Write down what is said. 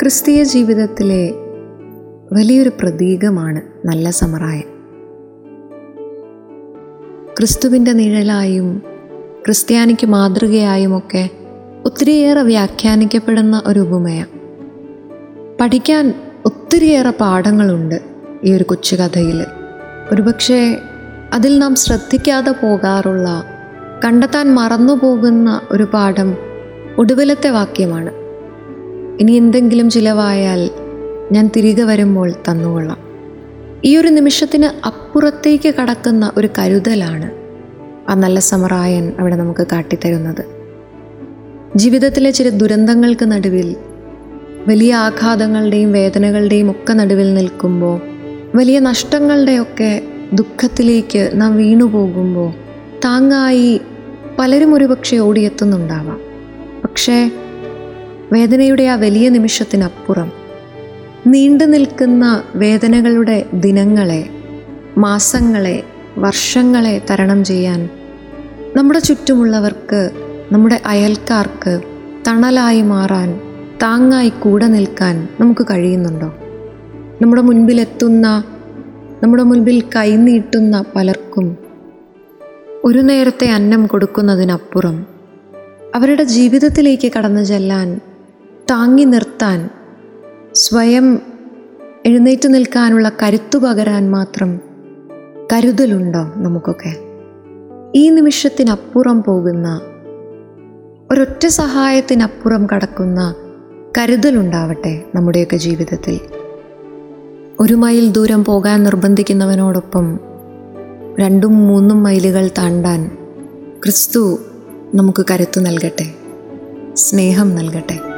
ക്രിസ്തീയ ജീവിതത്തിലെ വലിയൊരു പ്രതീകമാണ് നല്ല സമറായൻ ക്രിസ്തുവിന്റെ നിഴലായും ക്രിസ്ത്യാനിക്ക് മാതൃകയായും മാതൃകയായുമൊക്കെ ഒത്തിരിയേറെ വ്യാഖ്യാനിക്കപ്പെടുന്ന ഒരു ഉപമയാണ് പഠിക്കാൻ ഒത്തിരിയേറെ പാഠങ്ങളുണ്ട് ഈ ഒരു കൊച്ചുകഥയിൽ ഒരുപക്ഷെ അതിൽ നാം ശ്രദ്ധിക്കാതെ പോകാറുള്ള കണ്ടെത്താൻ മറന്നു പോകുന്ന ഒരു പാഠം ഒടുവിലത്തെ വാക്യമാണ്. ഇനി എന്തെങ്കിലും ചിലവായാൽ ഞാൻ തിരികെ വരുമ്പോൾ തന്നുകൊള്ളാം. ഈ ഒരു നിമിഷത്തിന് അപ്പുറത്തേക്ക് കടക്കുന്ന ഒരു കരുതലാണ് ആ നല്ല സമറായൻ അവിടെ നമുക്ക് കാട്ടിത്തരുന്നത്. ജീവിതത്തിലെ ചില ദുരന്തങ്ങൾക്ക് നടുവിൽ വലിയ ആഘാതങ്ങളുടെയും വേദനകളുടെയും ഒക്കെ നടുവിൽ നിൽക്കുമ്പോൾ വലിയ നഷ്ടങ്ങളുടെയൊക്കെ ദുഃഖത്തിലേക്ക് നാം വീണുപോകുമ്പോൾ താങ്ങായി പലരും ഒരുപക്ഷെ ഓടിയെത്തുന്നുണ്ടാവാം. പക്ഷേ വേദനയുടെ ആ വലിയ നിമിഷത്തിനപ്പുറം നീണ്ടു നിൽക്കുന്ന വേദനകളുടെ ദിനങ്ങളെ മാസങ്ങളെ വർഷങ്ങളെ തരണം ചെയ്യാൻ നമ്മുടെ ചുറ്റുമുള്ളവർക്ക് നമ്മുടെ അയൽക്കാർക്ക് തണലായി മാറാൻ താങ്ങായി കൂടെ നിൽക്കാൻ നമുക്ക് കഴിയുന്നുണ്ടോ? നമ്മുടെ മുൻപിലെത്തുന്ന നമ്മുടെ മുൻപിൽ കൈനീട്ടുന്ന പലർക്കും ഒരു നേരത്തെ അന്നം കൊടുക്കുന്നതിനപ്പുറം അവരുടെ ജീവിതത്തിലേക്ക് കടന്നു ചെല്ലാൻ താങ്ങി നിർത്താൻ സ്വയം എഴുന്നേറ്റ് നിൽക്കാനുള്ള കരുത്തു പകരാൻ മാത്രം കരുതലുണ്ടോ നമുക്കൊക്കെ? ഈ നിമിഷത്തിനപ്പുറം പോകുന്ന ഒരൊറ്റ സഹായത്തിനപ്പുറം കടക്കുന്ന കരുതലുണ്ടാവട്ടെ നമ്മുടെയൊക്കെ ജീവിതത്തിൽ. ഒരു മൈൽ ദൂരം പോകാൻ നിർബന്ധിക്കുന്നവനോടൊപ്പം രണ്ടും മൂന്നും മൈലുകൾ താണ്ടാൻ ക്രിസ്തു നമുക്ക് കരുത്തു നൽകട്ടെ സ്നേഹം നൽകട്ടെ.